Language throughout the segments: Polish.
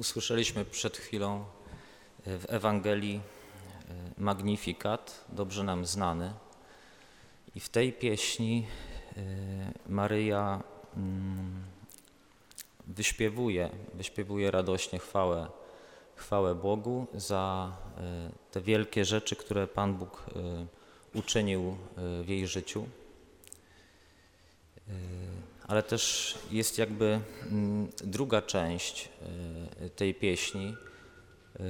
Usłyszeliśmy przed chwilą e, w Ewangelii e, Magnifikat, dobrze nam znany. I w tej pieśni e, Maryja mm, wyśpiewuje, wyśpiewuje radośnie chwałę, chwałę Bogu za te wielkie rzeczy, które Pan Bóg uczynił w jej życiu ale też jest jakby mm, druga część e, tej pieśni, e,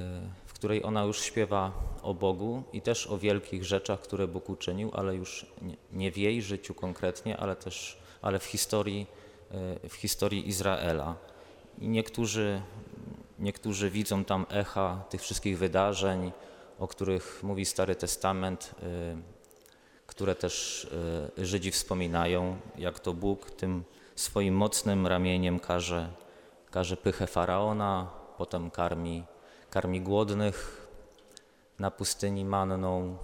w której ona już śpiewa o Bogu i też o wielkich rzeczach, które Bóg uczynił, ale już nie w jej życiu konkretnie, ale też ale w historii, e, w historii Izraela. I niektórzy, niektórzy widzą tam echa tych wszystkich wydarzeń, o których mówi Stary Testament, które też e, Żydzi wspominają, jak to Bóg tym swoim mocnym ramieniem każe, każe pychę faraona, potem karmi, karmi głodnych na pustyni manną,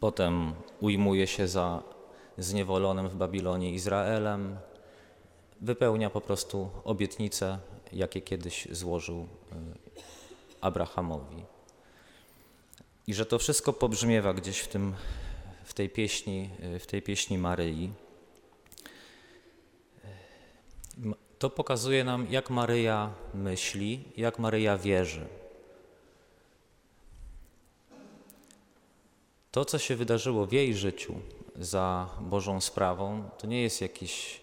potem ujmuje się za zniewolonym w Babilonie Izraelem, wypełnia po prostu obietnice, jakie kiedyś złożył e, Abrahamowi. I że to wszystko pobrzmiewa gdzieś w tym w tej pieśni, w tej pieśni Maryi. To pokazuje nam, jak Maryja myśli, jak Maryja wierzy. To, co się wydarzyło w jej życiu za Bożą sprawą, to nie jest jakiś,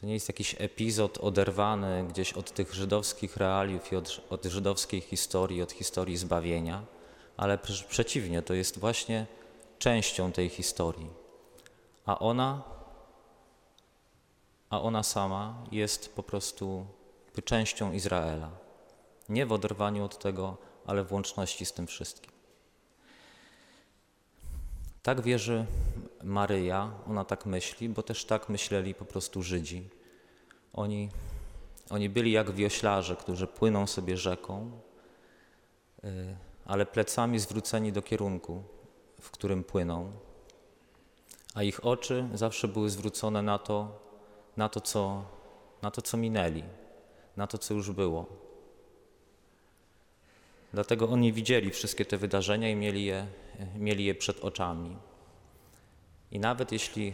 to nie jest jakiś epizod oderwany gdzieś od tych żydowskich realiów i od, od żydowskiej historii, od historii zbawienia, ale przeciwnie, to jest właśnie częścią tej historii. A ona, a ona sama jest po prostu częścią Izraela. Nie w oderwaniu od tego, ale w łączności z tym wszystkim. Tak wierzy Maryja, ona tak myśli, bo też tak myśleli po prostu Żydzi. Oni, oni byli jak wioślarze, którzy płyną sobie rzeką, y, ale plecami zwróceni do kierunku, w którym płyną, a ich oczy zawsze były zwrócone na to, na to, co, na to, co minęli, na to, co już było. Dlatego oni widzieli wszystkie te wydarzenia i mieli je, mieli je przed oczami. I nawet jeśli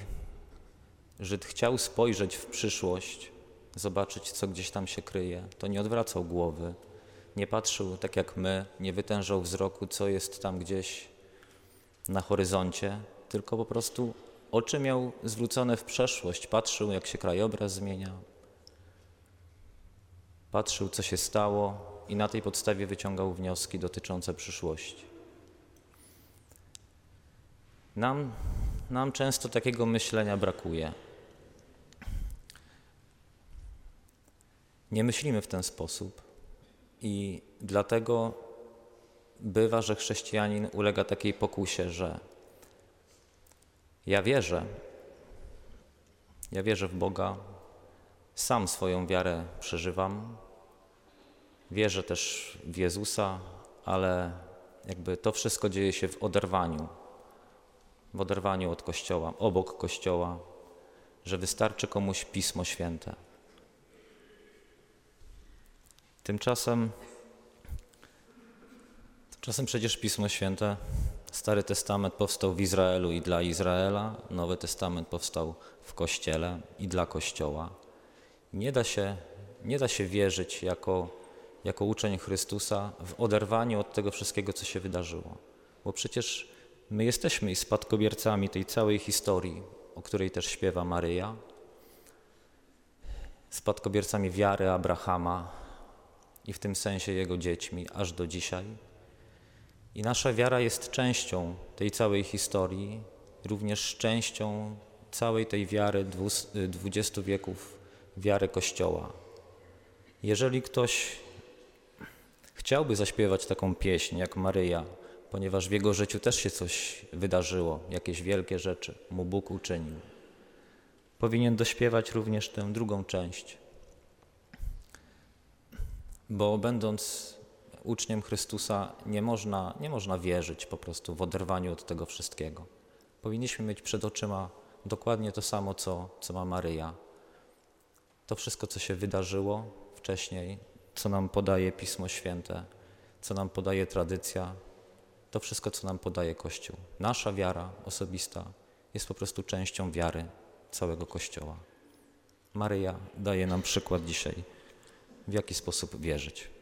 Żyd chciał spojrzeć w przyszłość, zobaczyć, co gdzieś tam się kryje, to nie odwracał głowy, nie patrzył tak jak my, nie wytężał wzroku, co jest tam gdzieś na horyzoncie, tylko po prostu oczy miał zwrócone w przeszłość, patrzył jak się krajobraz zmienia, patrzył co się stało i na tej podstawie wyciągał wnioski dotyczące przyszłości. Nam, nam często takiego myślenia brakuje. Nie myślimy w ten sposób i dlatego bywa, że chrześcijanin ulega takiej pokusie, że ja wierzę, ja wierzę w Boga, sam swoją wiarę przeżywam, wierzę też w Jezusa, ale jakby to wszystko dzieje się w oderwaniu, w oderwaniu od Kościoła, obok Kościoła, że wystarczy komuś Pismo Święte. Tymczasem Czasem przecież Pismo Święte, Stary Testament powstał w Izraelu i dla Izraela, Nowy Testament powstał w Kościele i dla Kościoła. Nie da się, nie da się wierzyć jako, jako uczeń Chrystusa w oderwaniu od tego wszystkiego, co się wydarzyło. Bo przecież my jesteśmy i spadkobiercami tej całej historii, o której też śpiewa Maryja, spadkobiercami wiary Abrahama i w tym sensie jego dziećmi aż do dzisiaj. I nasza wiara jest częścią tej całej historii, również częścią całej tej wiary dwudziestu wieków, wiary Kościoła. Jeżeli ktoś chciałby zaśpiewać taką pieśń jak Maryja, ponieważ w jego życiu też się coś wydarzyło, jakieś wielkie rzeczy mu Bóg uczynił, powinien dośpiewać również tę drugą część. Bo będąc uczniem Chrystusa nie można, nie można wierzyć po prostu w oderwaniu od tego wszystkiego. Powinniśmy mieć przed oczyma dokładnie to samo, co, co ma Maryja. To wszystko, co się wydarzyło wcześniej, co nam podaje Pismo Święte, co nam podaje tradycja, to wszystko, co nam podaje Kościół. Nasza wiara osobista jest po prostu częścią wiary całego Kościoła. Maryja daje nam przykład dzisiaj, w jaki sposób wierzyć.